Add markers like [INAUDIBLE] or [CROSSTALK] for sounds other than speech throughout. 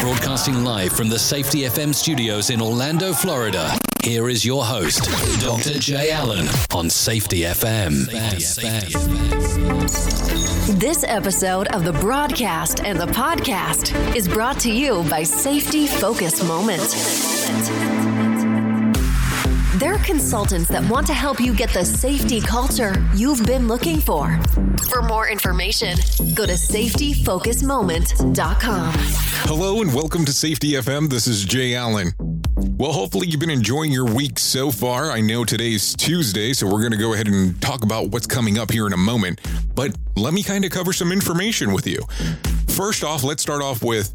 Broadcasting live from the Safety FM studios in Orlando, Florida. Here is your host, Dr. Jay Allen on Safety FM. This episode of the broadcast and the podcast is brought to you by Safety Focus Moment. They're consultants that want to help you get the safety culture you've been looking for. For more information, go to safetyfocusmoment.com. Hello and welcome to Safety FM. This is Jay Allen. Well, hopefully you've been enjoying your week so far. I know today's Tuesday, so we're going to go ahead and talk about what's coming up here in a moment. But let me kind of cover some information with you. First off, let's start off with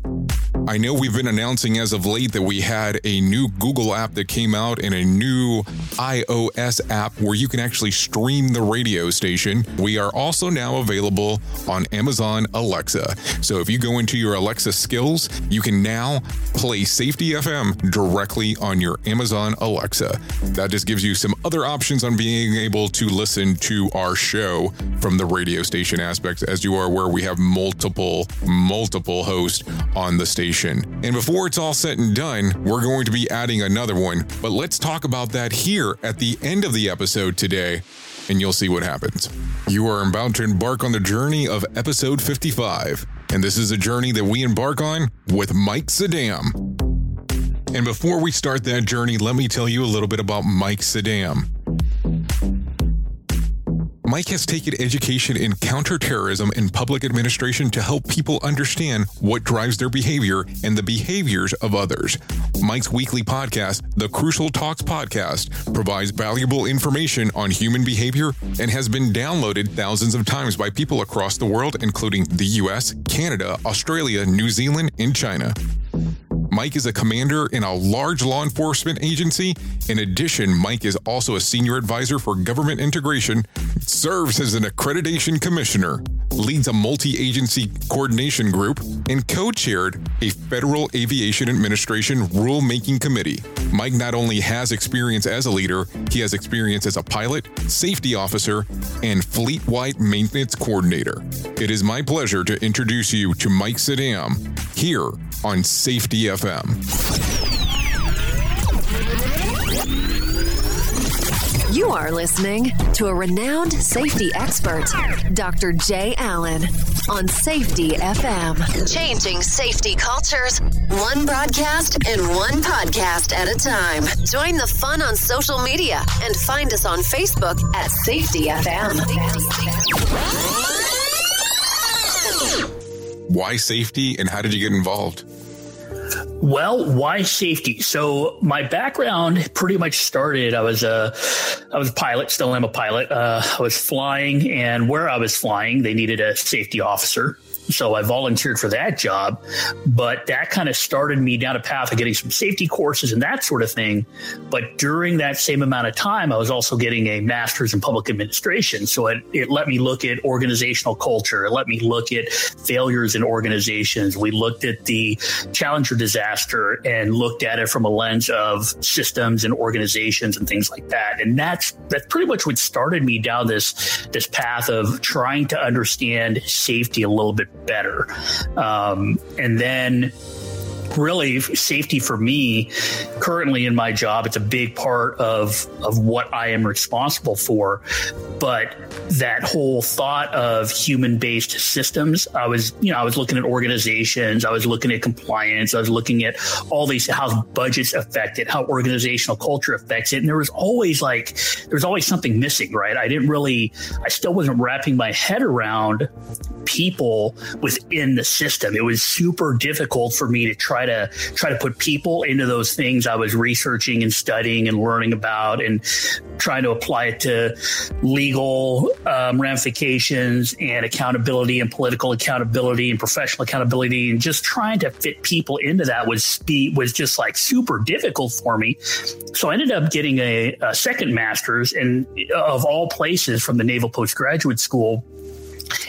I know we've been announcing as of late that we had a new Google app that came out and a new iOS app where you can actually stream the radio station. We are also now available on Amazon Alexa. So if you go into your Alexa skills, you can now play Safety FM directly on your Amazon Alexa. That just gives you some other options on being able to listen to our show from the radio station aspect. As you are aware, we have multiple, multiple hosts on the station and before it's all said and done, we're going to be adding another one. But let's talk about that here at the end of the episode today, and you'll see what happens. You are about to embark on the journey of episode 55. And this is a journey that we embark on with Mike Sedam. And before we start that journey, let me tell you a little bit about Mike Sedam. Mike has taken education in counterterrorism and public administration to help people understand what drives their behavior and the behaviors of others. Mike's weekly podcast, the Crucial Talks Podcast, provides valuable information on human behavior and has been downloaded thousands of times by people across the world, including the US, Canada, Australia, New Zealand, and China. Mike is a commander in a large law enforcement agency. In addition, Mike is also a senior advisor for government integration, serves as an accreditation commissioner, leads a multi agency coordination group, and co chaired a Federal Aviation Administration rulemaking committee. Mike not only has experience as a leader, he has experience as a pilot, safety officer, and fleet wide maintenance coordinator. It is my pleasure to introduce you to Mike Sedam here on Safety FM. You are listening to a renowned safety expert, Dr. Jay Allen, on Safety FM. Changing safety cultures, one broadcast and one podcast at a time. Join the fun on social media and find us on Facebook at Safety FM. Why safety and how did you get involved? Well, why safety? So my background pretty much started. I was a, I was a pilot. Still am a pilot. Uh, I was flying, and where I was flying, they needed a safety officer. So I volunteered for that job, but that kind of started me down a path of getting some safety courses and that sort of thing. But during that same amount of time, I was also getting a master's in public administration. So it, it let me look at organizational culture. It let me look at failures in organizations. We looked at the Challenger disaster and looked at it from a lens of systems and organizations and things like that. And that's, that's pretty much what started me down this, this path of trying to understand safety a little bit better. Um, and then really safety for me currently in my job. It's a big part of of what I am responsible for. But that whole thought of human based systems I was you know I was looking at organizations I was looking at compliance I was looking at all these how budgets affect it how organizational culture affects it. And there was always like there was always something missing right? I didn't really I still wasn't wrapping my head around people within the system. It was super difficult for me to try to try to put people into those things I was researching and studying and learning about and trying to apply it to legal um, ramifications and accountability and political accountability and professional accountability and just trying to fit people into that was was just like super difficult for me. So I ended up getting a, a second master's and of all places from the Naval Postgraduate School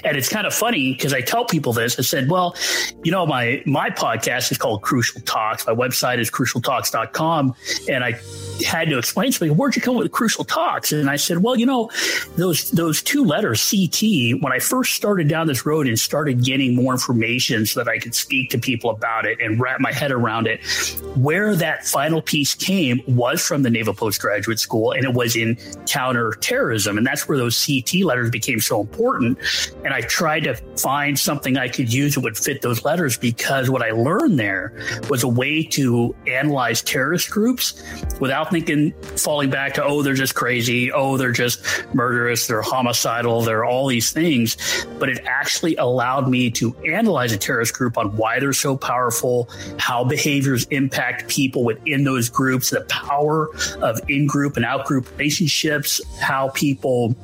and it's kind of funny because I tell people this. I said, well, you know, my my podcast is called Crucial Talks. My website is crucialtalks.com. And I had to explain to me, where'd you come with Crucial Talks? And I said, well, you know, those those two letters, CT, when I first started down this road and started getting more information so that I could speak to people about it and wrap my head around it, where that final piece came was from the Naval Postgraduate School and it was in counterterrorism. And that's where those CT letters became so important. And I tried to find something I could use that would fit those letters because what I learned there was a way to analyze terrorist groups without thinking, falling back to, oh, they're just crazy. Oh, they're just murderous. They're homicidal. They're all these things. But it actually allowed me to analyze a terrorist group on why they're so powerful, how behaviors impact people within those groups, the power of in group and out group relationships, how people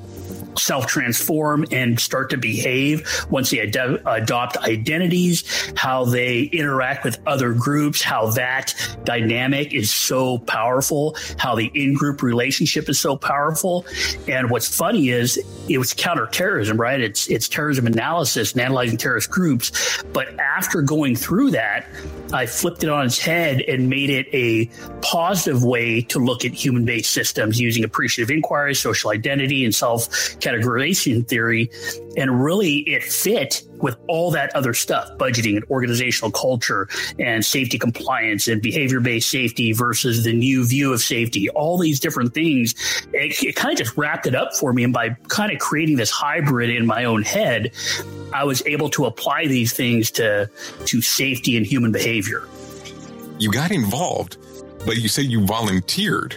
self transform and start to behave once they ad- adopt identities, how they interact with other groups, how that dynamic is so powerful, how the in group relationship is so powerful. And what's funny is it was counterterrorism, right? It's it's terrorism analysis and analyzing terrorist groups. But after going through that, I flipped it on its head and made it a positive way to look at human based systems using appreciative inquiry, social identity, and self categorization theory. And really, it fit with all that other stuff budgeting and organizational culture and safety compliance and behavior based safety versus the new view of safety, all these different things. It, it kind of just wrapped it up for me. And by kind of creating this hybrid in my own head, I was able to apply these things to, to safety and human behavior. You got involved, but you say you volunteered.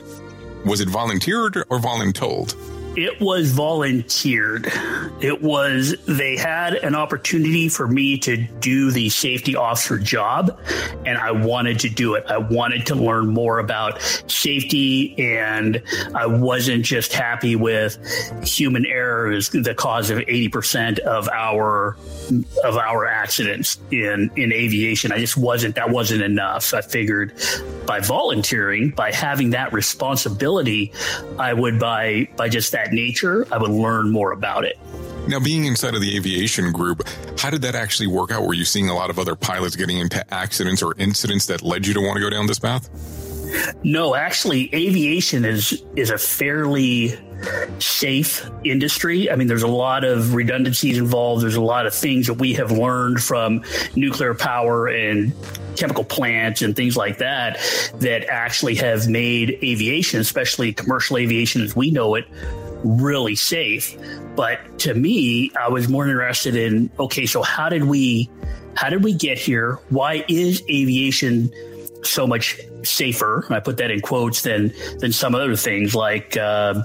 Was it volunteered or voluntold? It was volunteered. It was, they had an opportunity for me to do the safety officer job, and I wanted to do it. I wanted to learn more about safety, and I wasn't just happy with human error is the cause of 80% of our of our accidents in in aviation. I just wasn't that wasn't enough. So I figured by volunteering, by having that responsibility, I would by by just that that nature, I would learn more about it. Now, being inside of the aviation group, how did that actually work out? Were you seeing a lot of other pilots getting into accidents or incidents that led you to want to go down this path? No, actually, aviation is is a fairly safe industry. I mean, there's a lot of redundancies involved. There's a lot of things that we have learned from nuclear power and chemical plants and things like that that actually have made aviation, especially commercial aviation as we know it, really safe. But to me, I was more interested in okay, so how did we how did we get here? Why is aviation so much safer. I put that in quotes than than some other things like uh,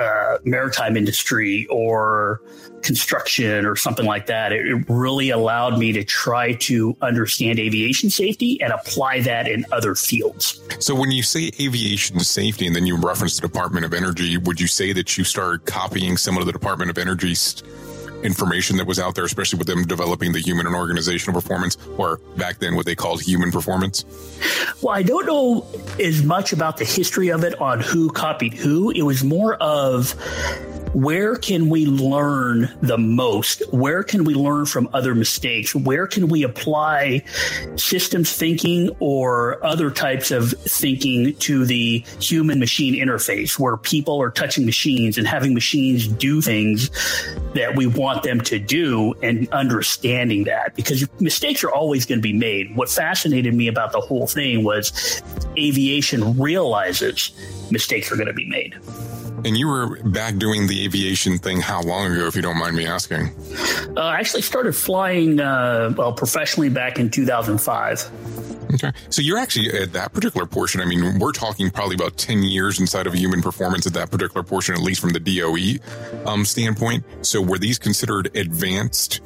uh, maritime industry or construction or something like that. It, it, really allowed me to try to understand aviation safety and apply that in other fields. So, when you say aviation safety, and then you reference the Department of Energy, would you say that you started copying some of the Department of Energy's information that was out there, especially with them developing the human and organizational performance, or back then what they called human performance? Well, I don't know as much about the history of it on who copied who. It was more of where can we learn the most? Where can we learn from other mistakes? Where can we apply systems thinking or other types of thinking to the human machine interface where people are touching machines and having machines do things that we want them to do and understanding that because mistakes are always going to be made. What fascinated me about the whole thing was aviation realizes mistakes are going to be made. And you were back doing the aviation thing how long ago, if you don't mind me asking? Uh, I actually started flying, uh, well, professionally back in 2005. Okay. So you're actually at that particular portion. I mean, we're talking probably about 10 years inside of human performance at that particular portion, at least from the DOE um, standpoint. So were these considered advanced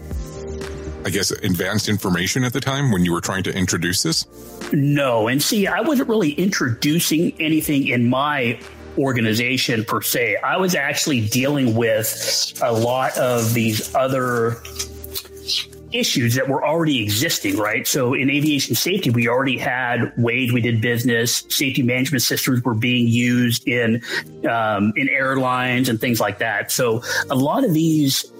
I guess, advanced information at the time when you were trying to introduce this? No. And see, I wasn't really introducing anything in my organization per se. I was actually dealing with a lot of these other issues that were already existing, right? So in aviation safety, we already had ways we did business. Safety management systems were being used in um, in airlines and things like that. So a lot of these,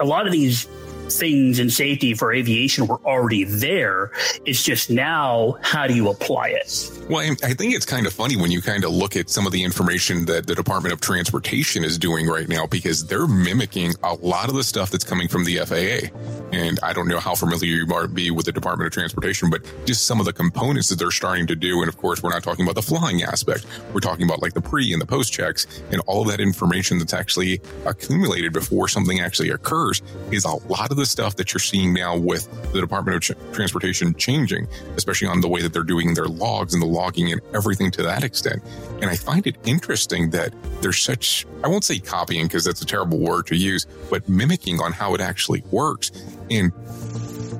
a lot of these things in safety for aviation were already there. It's just now, how do you apply it? Well, I think it's kind of funny when you kind of look at some of the information that the Department of Transportation is doing right now because they're mimicking a lot of the stuff that's coming from the FAA. And I don't know how familiar you might be with the Department of Transportation, but just some of the components that they're starting to do. And of course, we're not talking about the flying aspect. We're talking about like the pre and the post checks and all of that information that's actually accumulated before something actually occurs is a lot of the stuff that you're seeing now with the Department of Transportation changing, especially on the way that they're doing their logs and the logging and everything to that extent. And I find it interesting that there's such, I won't say copying because that's a terrible word to use, but mimicking on how it actually works. And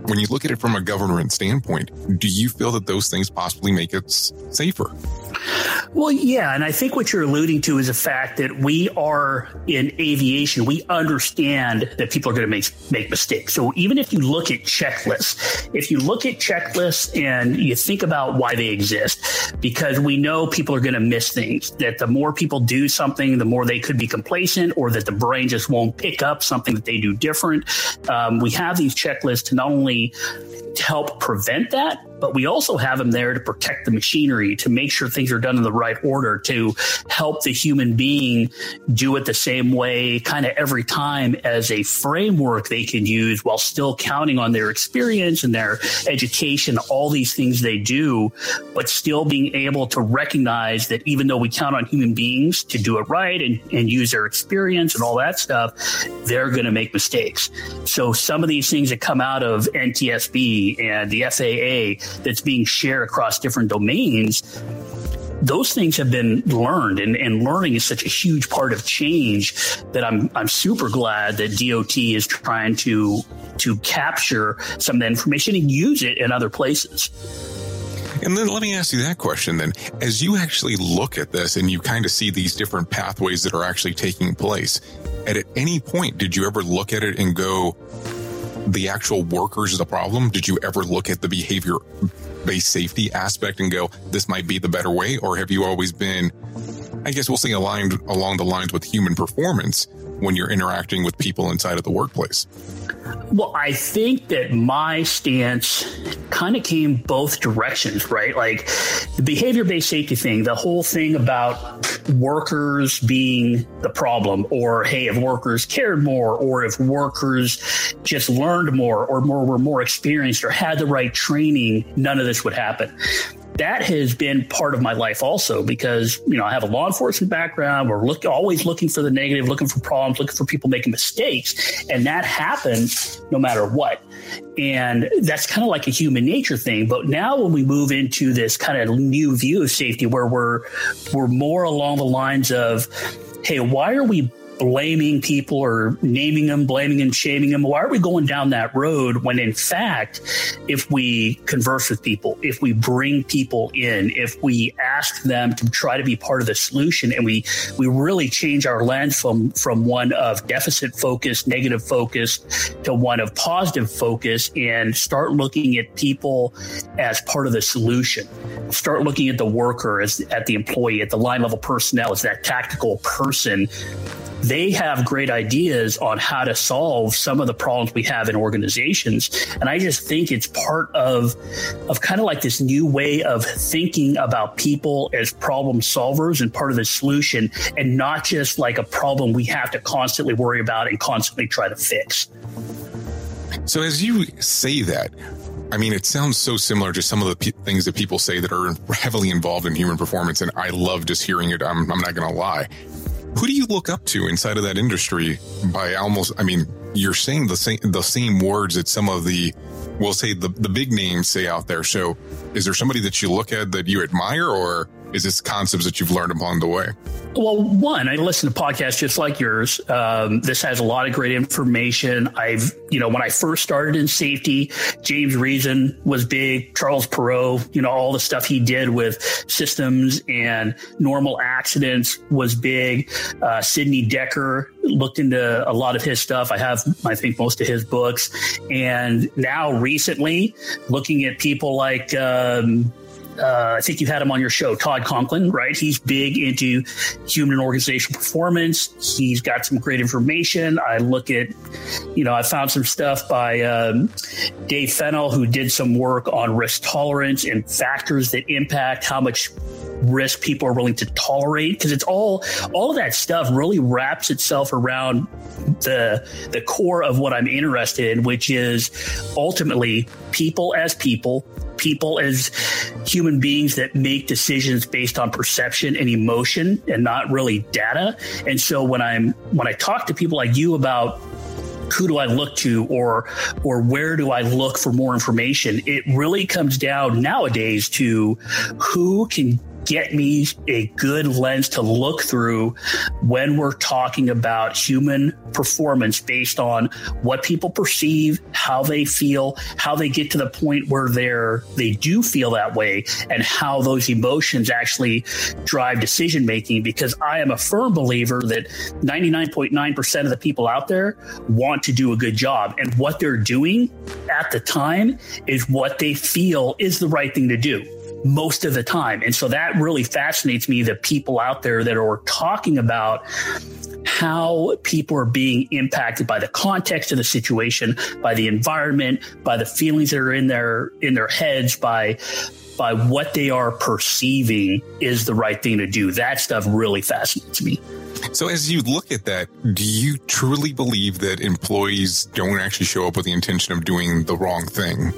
when you look at it from a government standpoint, do you feel that those things possibly make it safer? Well, yeah. And I think what you're alluding to is the fact that we are in aviation, we understand that people are going to make, make mistakes. So even if you look at checklists, if you look at checklists and you think about why they exist, because we know people are going to miss things, that the more people do something, the more they could be complacent or that the brain just won't pick up something that they do different. Um, we have these checklists to not only help prevent that, but we also have them there to protect the machinery, to make sure things are done in the right order, to help the human being do it the same way kind of every time as a framework they can use while still counting on their experience and their education, all these things they do, but still being able to recognize that even though we count on human beings to do it right and, and use their experience and all that stuff, they're going to make mistakes. So some of these things that come out of NTSB and the FAA that's being shared across different domains those things have been learned and, and learning is such a huge part of change that I'm I'm super glad that DOT is trying to to capture some of that information and use it in other places. And then let me ask you that question then. As you actually look at this and you kind of see these different pathways that are actually taking place, at any point did you ever look at it and go, the actual workers is the problem? Did you ever look at the behavior based safety aspect and go, this might be the better way? Or have you always been, I guess we'll say aligned along the lines with human performance when you're interacting with people inside of the workplace? Well, I think that my stance kind of came both directions, right? Like the behavior based safety thing, the whole thing about workers being the problem, or hey, if workers cared more, or if workers just learned more, or more were more experienced, or had the right training, none of this would happen that has been part of my life also because you know I have a law enforcement background. We're look, always looking for the negative, looking for problems, looking for people making mistakes, and that happens no matter what. And that's kind of like a human nature thing. But now when we move into this kind of new view of safety, where we're we're more along the lines of, hey, why are we blaming people or naming them, blaming and shaming them. Why are we going down that road when, in fact, if we converse with people, if we bring people in, if we ask them to try to be part of the solution, and we we really change our lens from from one of deficit focus, negative focus, to one of positive focus, and start looking at people as part of the solution. Start looking at the worker as at the employee, at the line level personnel as that tactical person they have great ideas on how to solve some of the problems we have in organizations. And I just think it's part of, of kind of like this new way of thinking about people as problem solvers and part of the solution and not just like a problem we have to constantly worry about and constantly try to fix. So, as you say that, I mean, it sounds so similar to some of the p- things that people say that are heavily involved in human performance, and I love just hearing it. I'm, I'm not going to lie. Who do you look up to inside of that industry? By almost, I mean, you're saying the same the same words that some of the, we'll say the the big names say out there. So, is there somebody that you look at that you admire, or is this concepts that you've learned along the way? Well, one, I listen to podcasts just like yours. Um, this has a lot of great information. I've, you know, when I first started in safety, James Reason was big, Charles Perrow, you know, all the stuff he did with systems and normal accidents was big. Uh, Sidney Dekker looked into a lot of his stuff. I have, I think, most of his books. And now recently, looking at people like, um, uh, I think you had him on your show, Todd Conklin, right? He's big into human and organizational performance. He's got some great information. I look at, you know, I found some stuff by um, Dave Fennell, who did some work on risk tolerance and factors that impact how much risk people are willing to tolerate because it's all all of that stuff really wraps itself around the the core of what I'm interested in which is ultimately people as people people as human beings that make decisions based on perception and emotion and not really data. And so when I'm when I talk to people like you about who do I look to or or where do I look for more information? It really comes down nowadays to who can get me a good lens to look through when we're talking about human performance based on what people perceive, how they feel, how they get to the point where they're they do feel that way, and how those emotions actually drive decision making. Because I am a firm believer that 99.9% of the people out there want to do a good job, and what they're doing at the time is what they feel is the right thing to do most of the time. And so that really fascinates me the people out there that are talking about how people are being impacted by the context of the situation, by the environment, by the feelings that are in their in their heads, by by what they are perceiving is the right thing to do. That stuff really fascinates me. So, as you look at that, do you truly believe that employees don't actually show up with the intention of doing the wrong thing?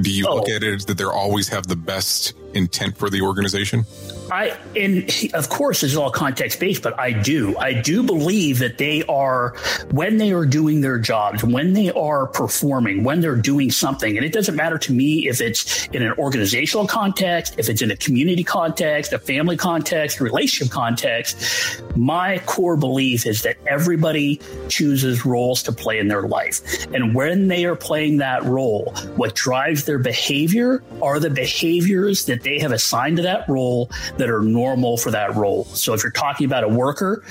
Do you oh. look at it that they always have the best intent for the organization? I and of course this is all context based, but I do I do believe that they are when they are doing their jobs, when they are performing, when they're doing something, and it doesn't matter to me if it's in an organizational context, if it's in a community context, a family context, relationship context. My core belief is that everybody chooses roles to play in their life, and when they are playing that role, what drives their behavior are the behaviors that they have assigned to that role that are normal for that role. So if you're talking about a worker,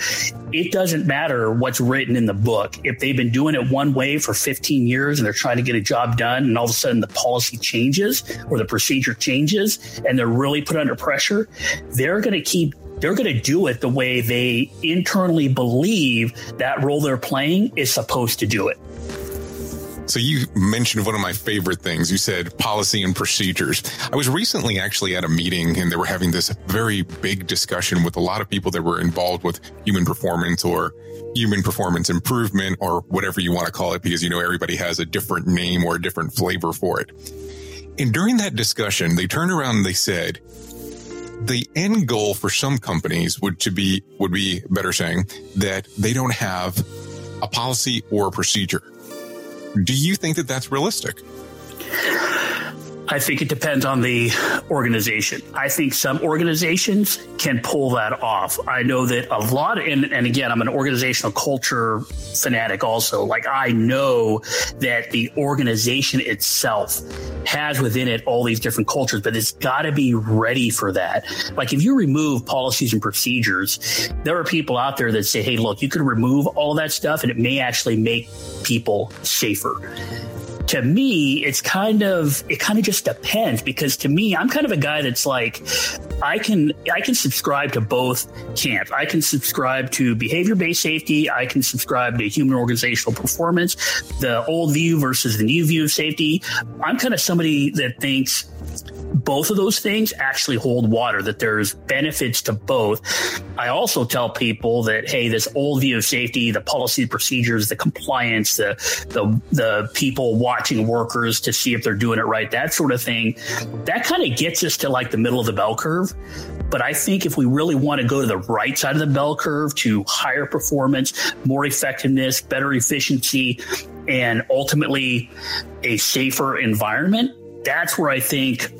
it doesn't matter what's written in the book. If they've been doing it one way for 15 years and they're trying to get a job done and all of a sudden the policy changes or the procedure changes and they're really put under pressure, they're going to keep they're going to do it the way they internally believe that role they're playing is supposed to do it. So you mentioned one of my favorite things. You said policy and procedures. I was recently actually at a meeting and they were having this very big discussion with a lot of people that were involved with human performance or human performance improvement or whatever you want to call it, because you know, everybody has a different name or a different flavor for it. And during that discussion, they turned around and they said, the end goal for some companies would to be would be better saying that they don't have a policy or a procedure do you think that that's realistic? I think it depends on the organization. I think some organizations can pull that off. I know that a lot, of, and, and again, I'm an organizational culture fanatic also. Like, I know that the organization itself has within it all these different cultures, but it's got to be ready for that. Like, if you remove policies and procedures, there are people out there that say, hey, look, you could remove all that stuff and it may actually make people safer to me, it's kind of, it kind of just depends because to me, I'm kind of a guy that's like, I can I can subscribe to both camps. I can subscribe to behavior based safety. I can subscribe to human organizational performance, the old view versus the new view of safety. I'm kind of somebody that thinks both of those things actually hold water, that there's benefits to both. I also tell people that, hey, this old view of safety, the policy, procedures, the compliance, the, the, the people watching workers to see if they're doing it right, that sort of thing, that kind of gets us to like the middle of the bell curve. But I think if we really want to go to the right side of the bell curve to higher performance, more effectiveness, better efficiency, and ultimately a safer environment, that's where I think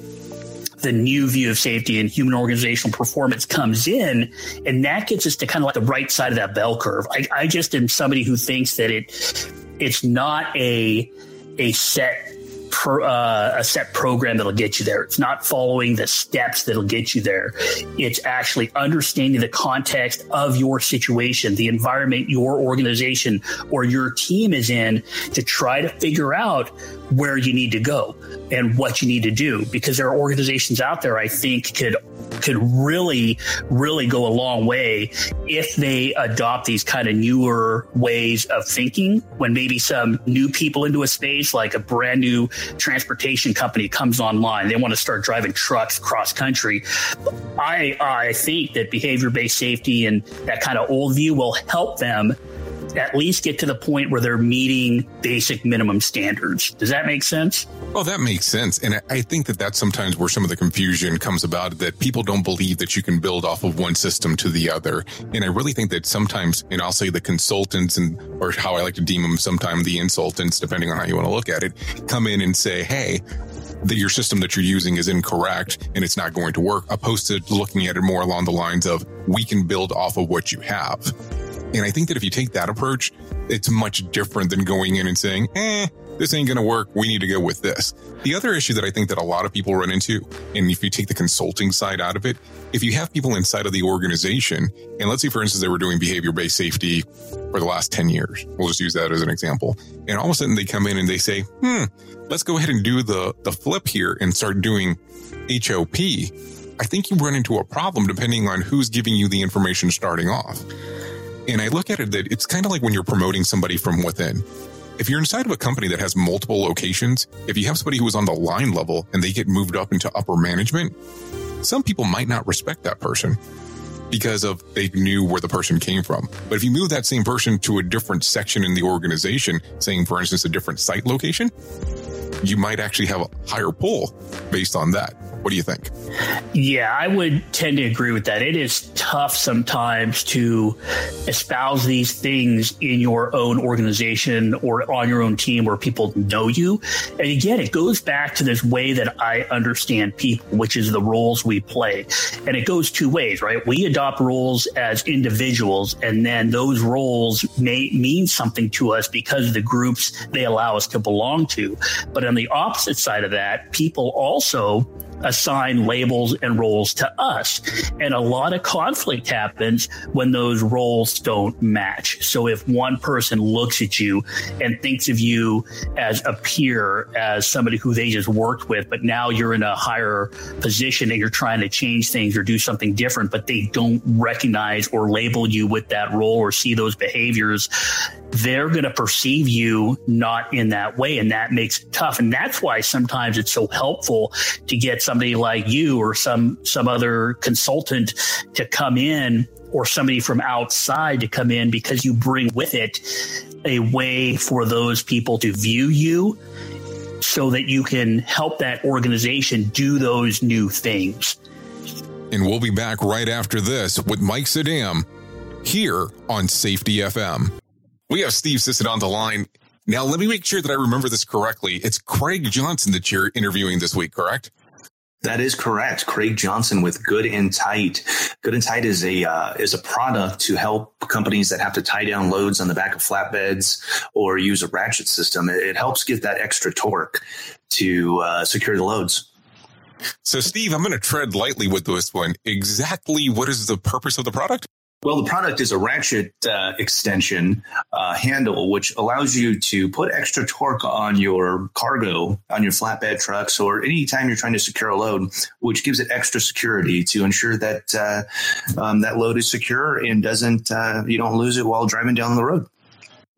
the new view of safety and human organizational performance comes in. And that gets us to kind of like the right side of that bell curve. I, I just am somebody who thinks that it it's not a a set Pro, uh, a set program that'll get you there. It's not following the steps that'll get you there. It's actually understanding the context of your situation, the environment your organization or your team is in to try to figure out where you need to go and what you need to do because there are organizations out there I think could could really, really go a long way if they adopt these kind of newer ways of thinking. When maybe some new people into a space, like a brand new transportation company comes online, they want to start driving trucks cross country. I, I think that behavior based safety and that kind of old view will help them at least get to the point where they're meeting basic minimum standards. Does that make sense? Well, that makes sense. And I think that that's sometimes where some of the confusion comes about that people don't believe that you can build off of one system to the other. And I really think that sometimes, and I'll say the consultants and, or how I like to deem them sometimes the insultants, depending on how you want to look at it, come in and say, Hey, that your system that you're using is incorrect and it's not going to work, opposed to looking at it more along the lines of we can build off of what you have. And I think that if you take that approach, it's much different than going in and saying, eh, this ain't going to work. We need to go with this. The other issue that I think that a lot of people run into, and if you take the consulting side out of it, if you have people inside of the organization, and let's say, for instance, they were doing behavior based safety for the last 10 years, we'll just use that as an example. And all of a sudden they come in and they say, hmm, let's go ahead and do the, the flip here and start doing HOP. I think you run into a problem depending on who's giving you the information starting off. And I look at it that it's kind of like when you're promoting somebody from within. If you're inside of a company that has multiple locations, if you have somebody who is on the line level and they get moved up into upper management, some people might not respect that person because of they knew where the person came from. But if you move that same person to a different section in the organization, saying, for instance, a different site location, you might actually have a higher pull based on that. What do you think? Yeah, I would tend to agree with that. It is tough sometimes to espouse these things in your own organization or on your own team where people know you. And again, it goes back to this way that I understand people, which is the roles we play. And it goes two ways, right? We adopt roles as individuals, and then those roles may mean something to us because of the groups they allow us to belong to. But on the opposite side of that, people also assign labels and roles to us. And a lot of conflict happens when those roles don't match. So if one person looks at you and thinks of you as a peer, as somebody who they just worked with, but now you're in a higher position and you're trying to change things or do something different, but they don't recognize or label you with that role or see those behaviors, they're going to perceive you not in that way. And that makes it tough. And that's why sometimes it's so helpful to get somebody like you or some, some other consultant to come in or somebody from outside to come in because you bring with it a way for those people to view you so that you can help that organization do those new things. And we'll be back right after this with Mike Sedam here on Safety FM. We have Steve Sisson on the line. Now, let me make sure that I remember this correctly. It's Craig Johnson that you're interviewing this week, correct? That is correct. Craig Johnson with Good and Tight. Good and Tight is a uh, is a product to help companies that have to tie down loads on the back of flatbeds or use a ratchet system. It, it helps get that extra torque to uh, secure the loads. So, Steve, I'm going to tread lightly with this one. Exactly what is the purpose of the product? Well, the product is a ratchet uh, extension uh, handle, which allows you to put extra torque on your cargo, on your flatbed trucks, or anytime you're trying to secure a load, which gives it extra security to ensure that uh, um, that load is secure and doesn't uh, you don't lose it while driving down the road.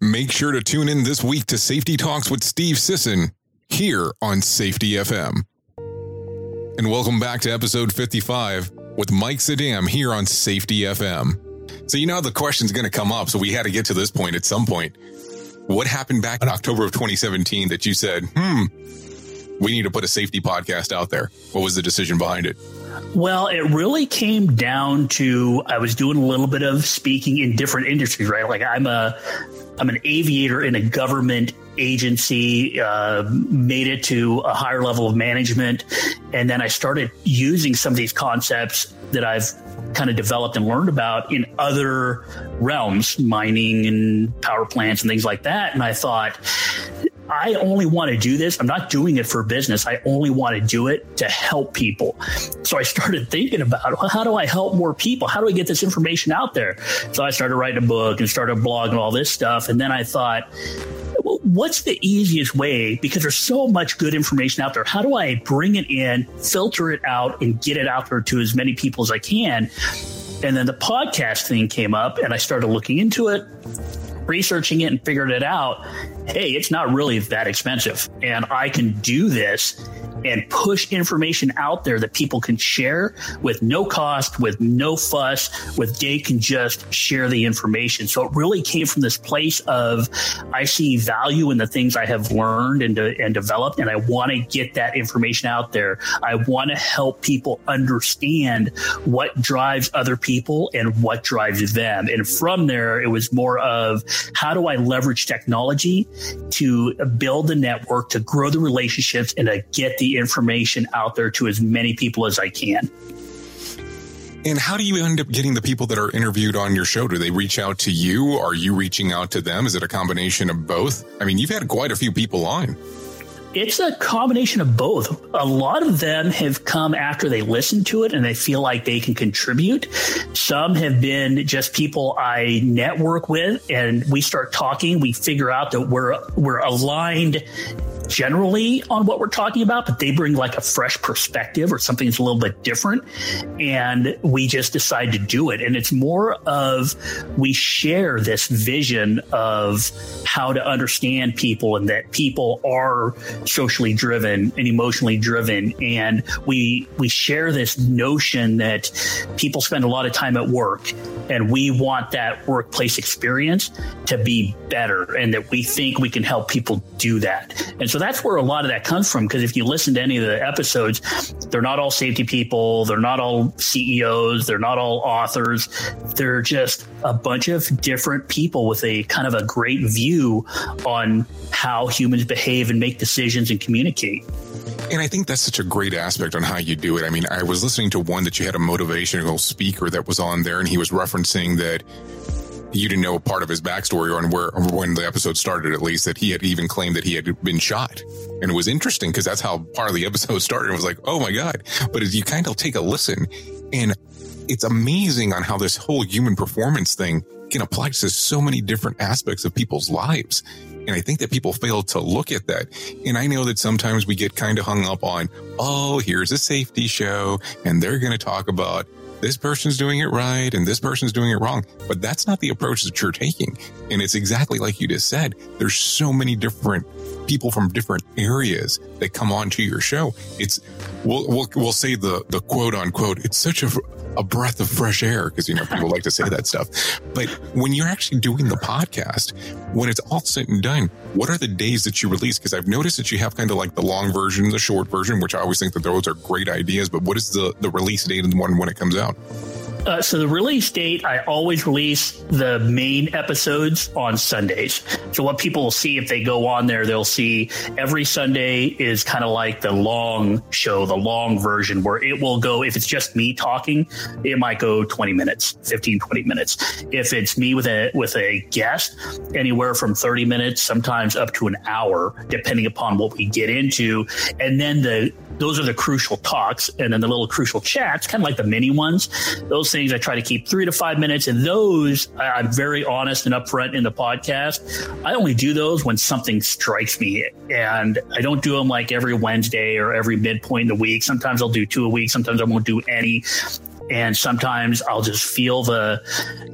Make sure to tune in this week to Safety Talks with Steve Sisson here on Safety FM. And welcome back to episode 55 with Mike Sedam here on Safety FM. So, you know, the question's going to come up. So, we had to get to this point at some point. What happened back in October of 2017 that you said, hmm, we need to put a safety podcast out there? What was the decision behind it? Well, it really came down to I was doing a little bit of speaking in different industries, right? Like I'm a I'm an aviator in a government agency, uh, made it to a higher level of management, and then I started using some of these concepts that I've kind of developed and learned about in other realms, mining and power plants and things like that. And I thought, I only want to do this. I'm not doing it for business. I only want to do it to help people. So I started thinking about well, how do I help more people? How do I get this information out there? So I started writing a book and started blogging all this stuff. And then I thought, what's the easiest way? Because there's so much good information out there. How do I bring it in, filter it out, and get it out there to as many people as I can? And then the podcast thing came up, and I started looking into it researching it and figured it out hey, it's not really that expensive. And I can do this and push information out there that people can share with no cost, with no fuss, with they can just share the information. So it really came from this place of I see value in the things I have learned and, and developed, and I want to get that information out there. I want to help people understand what drives other people and what drives them. And from there, it was more of how do I leverage technology to build the network, to grow the relationships, and to get the information out there to as many people as I can. And how do you end up getting the people that are interviewed on your show? Do they reach out to you? Are you reaching out to them? Is it a combination of both? I mean, you've had quite a few people on. It's a combination of both. A lot of them have come after they listen to it and they feel like they can contribute. Some have been just people I network with and we start talking. We figure out that we're we're aligned generally on what we're talking about, but they bring like a fresh perspective or something that's a little bit different. And we just decide to do it. And it's more of we share this vision of how to understand people and that people are socially driven and emotionally driven. And we we share this notion that people spend a lot of time at work and we want that workplace experience to be better and that we think we can help people do that. And so that's where a lot of that comes from. Because if you listen to any of the episodes, they're not all safety people, they're not all CEOs, they're not all authors. They're just a bunch of different people with a kind of a great view on how humans behave and make decisions and communicate. And I think that's such a great aspect on how you do it. I mean, I was listening to one that you had a motivational speaker that was on there, and he was referencing that you didn't know a part of his backstory or on where when the episode started, at least that he had even claimed that he had been shot, and it was interesting because that's how part of the [LAUGHS] episode started. It was like, oh my god! But as you kind of take a listen, and it's amazing on how this whole human performance thing can apply to so many different aspects of people's lives. And I think that people fail to look at that. And I know that sometimes we get kind of hung up on, oh, here's a safety show, and they're going to talk about this person's doing it right and this person's doing it wrong. But that's not the approach that you're taking. And it's exactly like you just said. There's so many different people from different areas that come onto your show. It's we'll we'll, we'll say the the quote unquote. It's such a a breath of fresh air because you know people like to say that stuff. But when you're actually doing the podcast, when it's all said and done, what are the days that you release? Because I've noticed that you have kind of like the long version, the short version, which I always think that those are great ideas. But what is the the release date and the one when it comes out? Uh, so the release date, I always release the main episodes on Sundays. So what people will see if they go on there, they'll see every Sunday is kind of like the long show, the long version where it will go. If it's just me talking, it might go 20 minutes, 15, 20 minutes. If it's me with a with a guest, anywhere from 30 minutes, sometimes up to an hour, depending upon what we get into. And then the those are the crucial talks. And then the little crucial chats, kind of like the mini ones. Those things I try to keep three to five minutes. And those I'm very honest and upfront in the podcast. I only do those when something strikes me. And I don't do them like every Wednesday or every midpoint in the week. Sometimes I'll do two a week. Sometimes I won't do any and sometimes I'll just feel the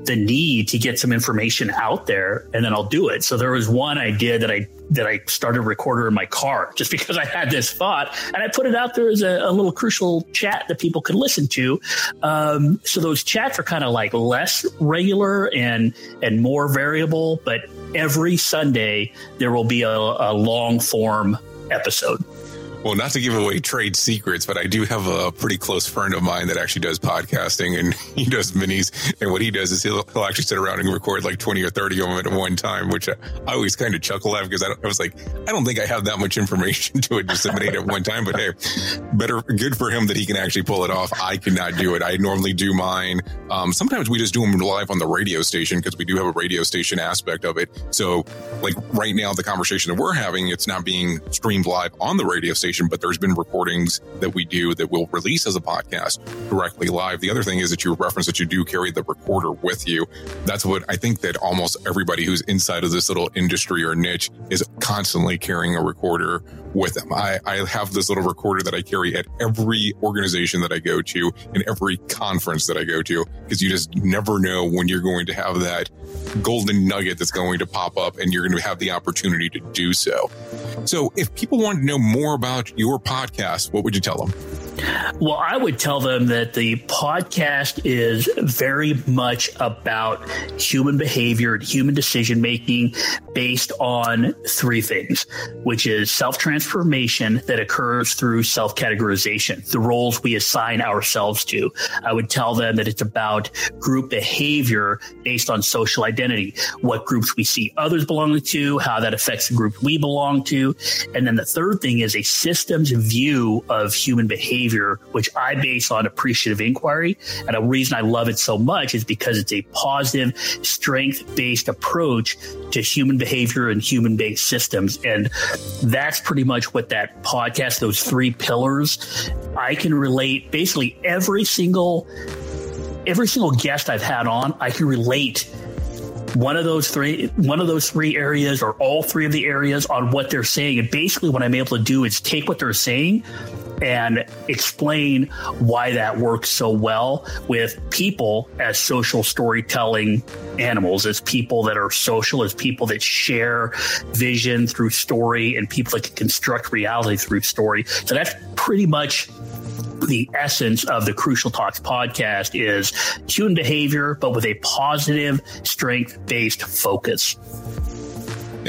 the need to get some information out there, and then I'll do it. So there was one I did that I that I started a recorder in my car [LAUGHS] just because I had this thought, and I put it out there as a, a little crucial chat that people could listen to. Um, so those chats are kind of like less regular and and more variable, but every Sunday there will be a, a long form episode. Well, not to give away trade secrets, but I do have a pretty close friend of mine that actually does podcasting and [LAUGHS] he does minis. And what he does is he'll, he'll actually sit around and record like 20 or 30 of them at one time, which I, I always kind of chuckle at because I, I, was like, I don't think I have that much information [LAUGHS] to disseminate at one time. But hey, better, good for him that he can actually pull it off. I cannot do it. I normally do mine. Um, sometimes we just do them live on the radio station because we do have a radio station aspect of it. So, like right now, the conversation that we're having, it's not being streamed live on the radio station station, but there's been recordings that we do that we'll release as a podcast directly live. The other thing is that you reference that you do carry the recorder with you. That's what I think that almost everybody who's inside of this little industry or niche is constantly carrying a recorder with them. I, I have this little recorder that I carry at every organization that I go to and every conference that I go to because you just never know when you're going to have that golden nugget that's going to pop up and you're going to have the opportunity to do so. So if people want to know more about your podcast, what would you tell them? Well, I would tell them that the podcast is very much about human behavior and human decision making based on three things, which is self transformation that occurs through self categorization, the roles we assign ourselves to. I would tell them that it's about group behavior based on social identity, what groups we see others belonging to, how that affects the group we belong to. And then the third thing is a systems view of human behavior behavior, which I base on appreciative inquiry. And a reason I love it so much is because it's a positive, strength based approach to human behavior and human based systems. And that's pretty much what that podcast, those three pillars, I can relate basically every single every single guest I've had on, I can relate one of those three one of those three areas or all three of the areas on what they're saying and basically what i'm able to do is take what they're saying and explain why that works so well with people as social storytelling animals, as people that are social, as people that share vision through story, and people that can construct reality through story. So that's pretty much the essence of the Crucial Talks podcast is human behavior, but with a positive, strength based focus.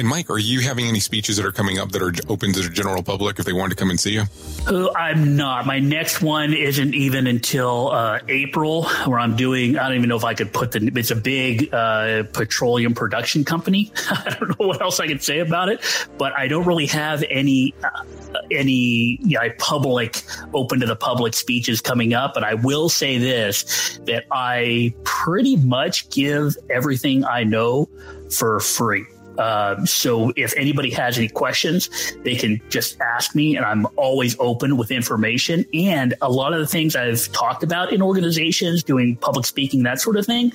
And Mike, are you having any speeches that are coming up that are open to the general public if they want to come and see you? Uh, I'm not. My next one isn't even until uh, April, where I'm doing. I don't even know if I could put the. It's a big uh, petroleum production company. [LAUGHS] I don't know what else I could say about it, but I don't really have any uh, any you know, public open to the public speeches coming up. But I will say this: that I pretty much give everything I know for free. Uh, so if anybody has any questions, they can just ask me, and I'm always open with information. And a lot of the things I've talked about in organizations, doing public speaking, that sort of thing,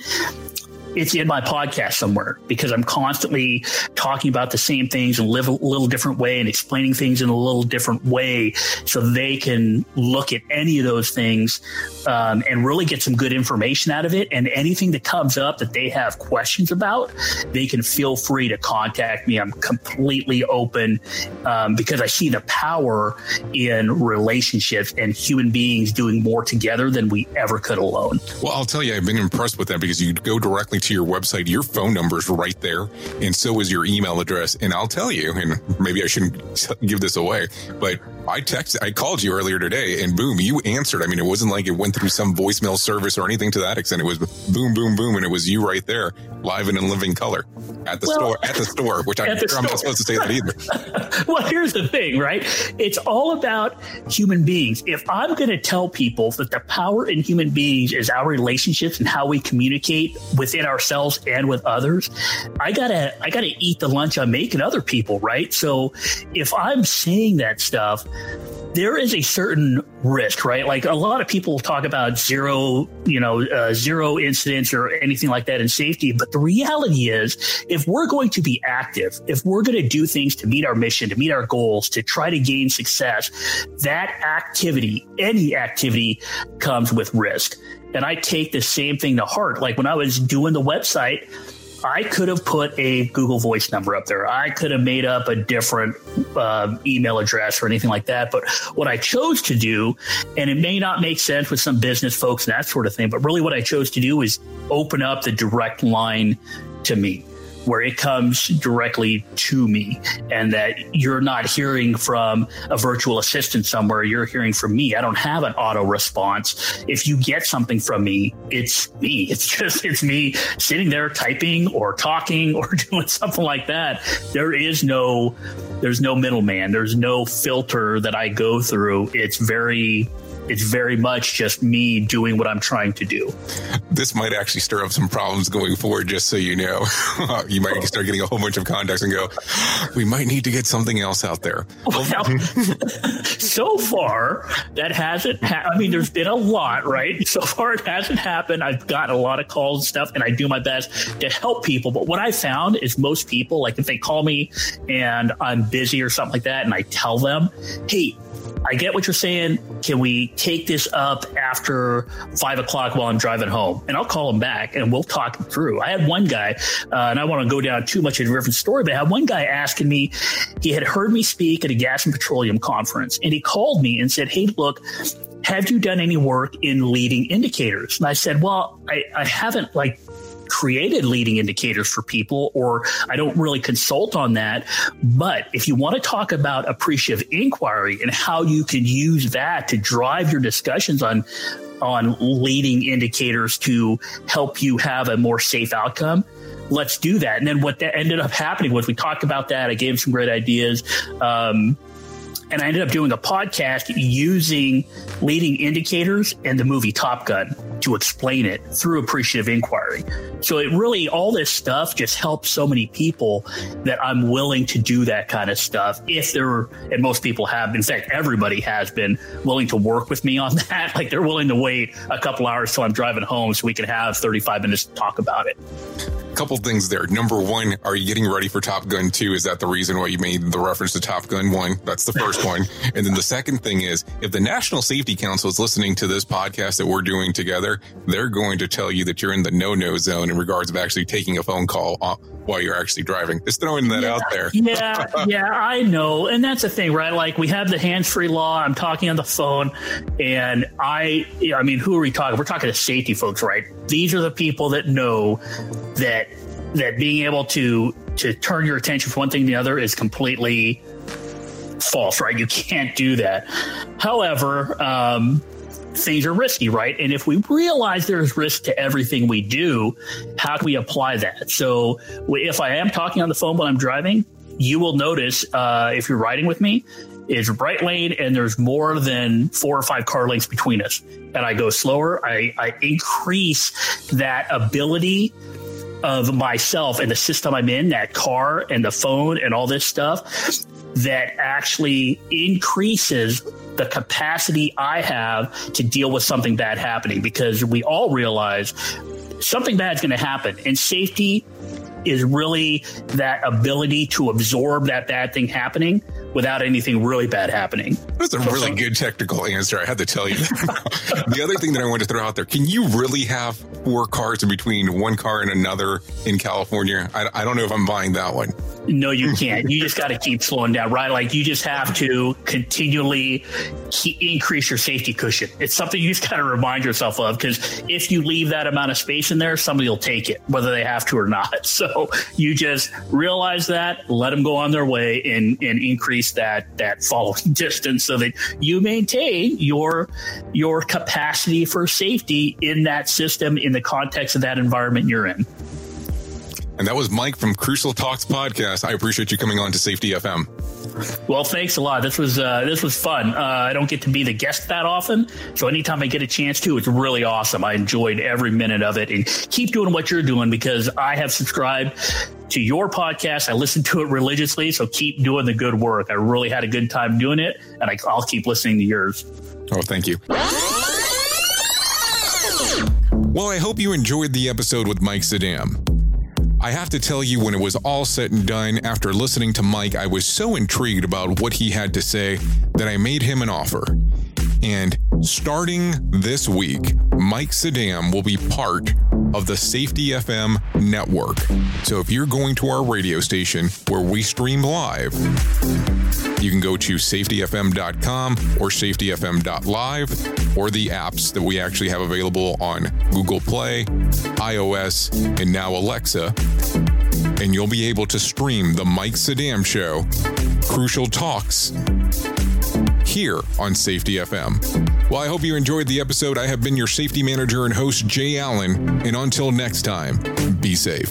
it's in my podcast somewhere because I'm constantly talking about the same things and live a little different way and explaining things in a little different way so they can look at any of those things um, and really get some good information out of it. And anything that comes up that they have questions about, they can feel free to contact me. I'm completely open um, because I see the power in relationships and human beings doing more together than we ever could alone. Well, I'll tell you, I've been impressed with that because you go directly to your website, your phone number is right there, and so is your email address. And I'll tell you, and maybe I shouldn't [LAUGHS] give this away, but I texted, I called you earlier today, and boom, you answered. I mean, it wasn't like it went through some voicemail service or anything to that extent. It was boom, boom, boom, and it was you right there, live and in living color at the well, store. At the store, which I, [LAUGHS] am not supposed to say that either. [LAUGHS] well, here's the thing, right? It's all about human beings. If I'm going to tell people that the power in human beings is our relationships and how we communicate within ourselves and with others, I gotta, I gotta eat the lunch I'm making other people, right? So if I'm saying that stuff there is a certain risk, right? Like a lot of people talk about zero, you know, uh, zero incidents or anything like that in safety. But the reality is, if we're going to be active, if we're going to do things to meet our mission, to meet our goals, to try to gain success, that activity, any activity comes with risk. And I take the same thing to heart. Like when I was doing the website, I could have put a Google Voice number up there. I could have made up a different uh, email address or anything like that. But what I chose to do, and it may not make sense with some business folks and that sort of thing, but really what I chose to do is open up the direct line to me where it comes directly to me and that you're not hearing from a virtual assistant somewhere. You're hearing from me. I don't have an auto response. If you get something from me, it's me. [LAUGHS] It's just, it's me sitting there typing or talking or [LAUGHS] doing something like that. There is no, there's no middleman. There's no filter that I go through. It's very, it's very much just me doing what I'm trying to do. This might actually stir up some problems going forward, just so you know. [LAUGHS] you might start getting a whole bunch of contacts and go, we might need to get something else out there. Well, [LAUGHS] so far, that hasn't ha- I mean, there's been a lot, right? So far, it hasn't happened. I've gotten a lot of calls and stuff, and I do my best to help people. But what I found is most people, like if they call me and I'm busy or something like that, and I tell them, hey, I get what you're saying. Can we take this up after five o'clock while I'm driving home? And I'll call him back and we'll talk through. I had one guy, uh, and I want to go down too much of a different story, but I had one guy asking me, he had heard me speak at a gas and petroleum conference, and he called me and said, Hey, look, have you done any work in leading indicators? And I said, Well, I, I haven't like created leading indicators for people, or I don't really consult on that. But if you want to talk about appreciative inquiry and how you can use that to drive your discussions on on leading indicators to help you have a more safe outcome, let's do that. And then what that ended up happening was we talked about that. I gave some great ideas. Um, and I ended up doing a podcast using leading indicators and the movie Top Gun to explain it through appreciative inquiry. So it really, all this stuff just helps so many people that I'm willing to do that kind of stuff. If they're, and most people have, in fact, everybody has been willing to work with me on [LAUGHS] that. Like they're willing to wait a couple hours till I'm driving home so we can have 35 minutes to talk about it couple things there. Number one, are you getting ready for Top Gun 2? Is that the reason why you made the reference to Top Gun 1? That's the first one. And then the second thing is if the National Safety Council is listening to this podcast that we're doing together, they're going to tell you that you're in the no no zone in regards of actually taking a phone call while you're actually driving. Just throwing that yeah, out there. yeah, yeah, I know. And that's the thing, right? Like we have the hands free law. I'm talking on the phone and I, I mean, who are we talking? We're talking to safety folks, right? These are the people that know that that being able to to turn your attention from one thing to the other is completely false, right? You can't do that. However, um, things are risky, right? And if we realize there's risk to everything we do, how can we apply that? So if I am talking on the phone while I'm driving, you will notice uh, if you're riding with me, is right lane and there's more than four or five car lengths between us. And I go slower, I, I increase that ability of myself and the system I'm in, that car and the phone and all this stuff, that actually increases the capacity I have to deal with something bad happening. Because we all realize something bad is going to happen and safety is really that ability to absorb that bad thing happening without anything really bad happening. That's a really good technical answer. I had to tell you. [LAUGHS] the other thing that I wanted to throw out there: Can you really have four cars in between one car and another in California? I, I don't know if I'm buying that one. No, you can't. You just got to keep slowing down, right? Like you just have to continually keep, increase your safety cushion. It's something you just got to remind yourself of because if you leave that amount of space in there, somebody will take it, whether they have to or not. [LAUGHS] So you just realize that, let them go on their way, and and increase that that following [LAUGHS] distance so that you maintain your your capacity for safety in that system in the context of that environment you're in. And that was Mike from Crucial Talks podcast. I appreciate you coming on to Safety FM. Well, thanks a lot. This was uh, this was fun. Uh, I don't get to be the guest that often, so anytime I get a chance to, it's really awesome. I enjoyed every minute of it, and keep doing what you're doing because I have subscribed to your podcast. I listen to it religiously. So keep doing the good work. I really had a good time doing it, and I, I'll keep listening to yours. Oh, thank you. Well, I hope you enjoyed the episode with Mike Sedam. I have to tell you, when it was all said and done, after listening to Mike, I was so intrigued about what he had to say that I made him an offer. And starting this week, Mike Sedam will be part of the Safety FM network. So if you're going to our radio station where we stream live, you can go to safetyfm.com or safetyfm.live or the apps that we actually have available on Google Play, iOS, and now Alexa. And you'll be able to stream the Mike Sedam Show, Crucial Talks, here on Safety FM. Well, I hope you enjoyed the episode. I have been your safety manager and host, Jay Allen. And until next time, be safe.